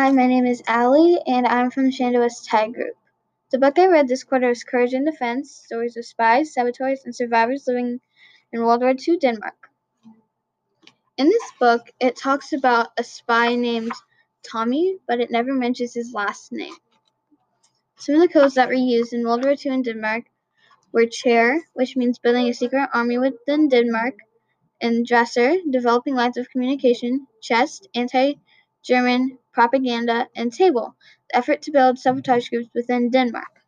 Hi, my name is Allie, and I'm from the Shandong Tag Group. The book I read this quarter is Courage and Defiance Stories of Spies, Saboteurs, and Survivors Living in World War II Denmark. In this book, it talks about a spy named Tommy, but it never mentions his last name. Some of the codes that were used in World War II in Denmark were chair, which means building a secret army within Denmark, and dresser, developing lines of communication, chest, anti German propaganda, and table, the effort to build sabotage groups within Denmark.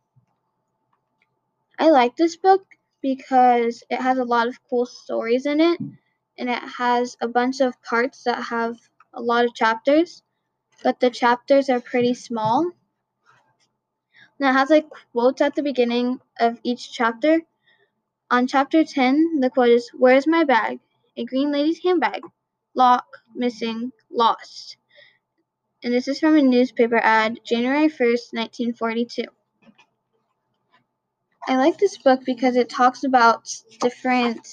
I like this book because it has a lot of cool stories in it, and it has a bunch of parts that have a lot of chapters, but the chapters are pretty small. And it has like quotes at the beginning of each chapter. On chapter 10, the quote is Where's my bag? A green lady's handbag. Lock, missing, lost and this is from a newspaper ad, January 1st, 1942. I like this book because it talks about different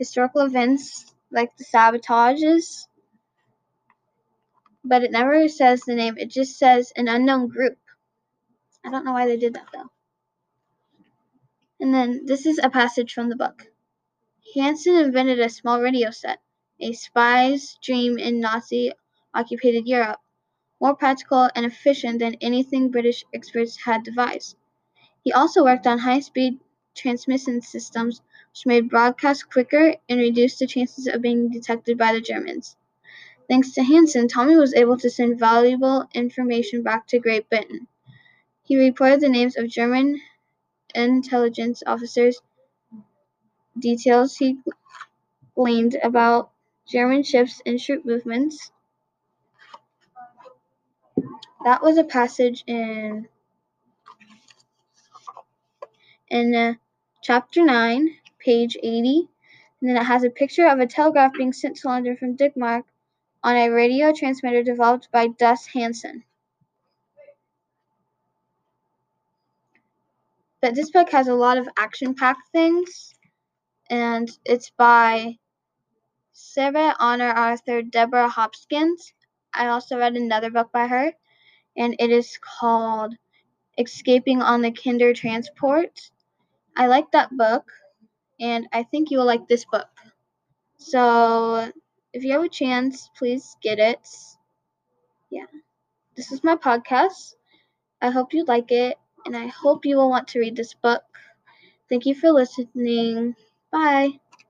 historical events like the sabotages, but it never says the name, it just says an unknown group. I don't know why they did that though. And then this is a passage from the book. Hansen invented a small radio set, a spy's dream in Nazi occupied Europe more practical and efficient than anything British experts had devised. He also worked on high-speed transmission systems which made broadcasts quicker and reduced the chances of being detected by the Germans. Thanks to Hansen, Tommy was able to send valuable information back to Great Britain. He reported the names of German intelligence officers, details he gleaned about German ships and troop movements, that was a passage in in uh, chapter 9, page 80. And then it has a picture of a telegraph being sent to London from Denmark on a radio transmitter developed by Duus Hansen. But this book has a lot of action packed things, and it's by Sibert Honor author Deborah Hopkinson. I also read another book by her, and it is called Escaping on the Kindertransport. I like that book, and I think you will like this book. So, if you have a chance, please get it. Yeah. This is my podcast. I hope you like it, and I hope you will want to read this book. Thank you for listening. Bye.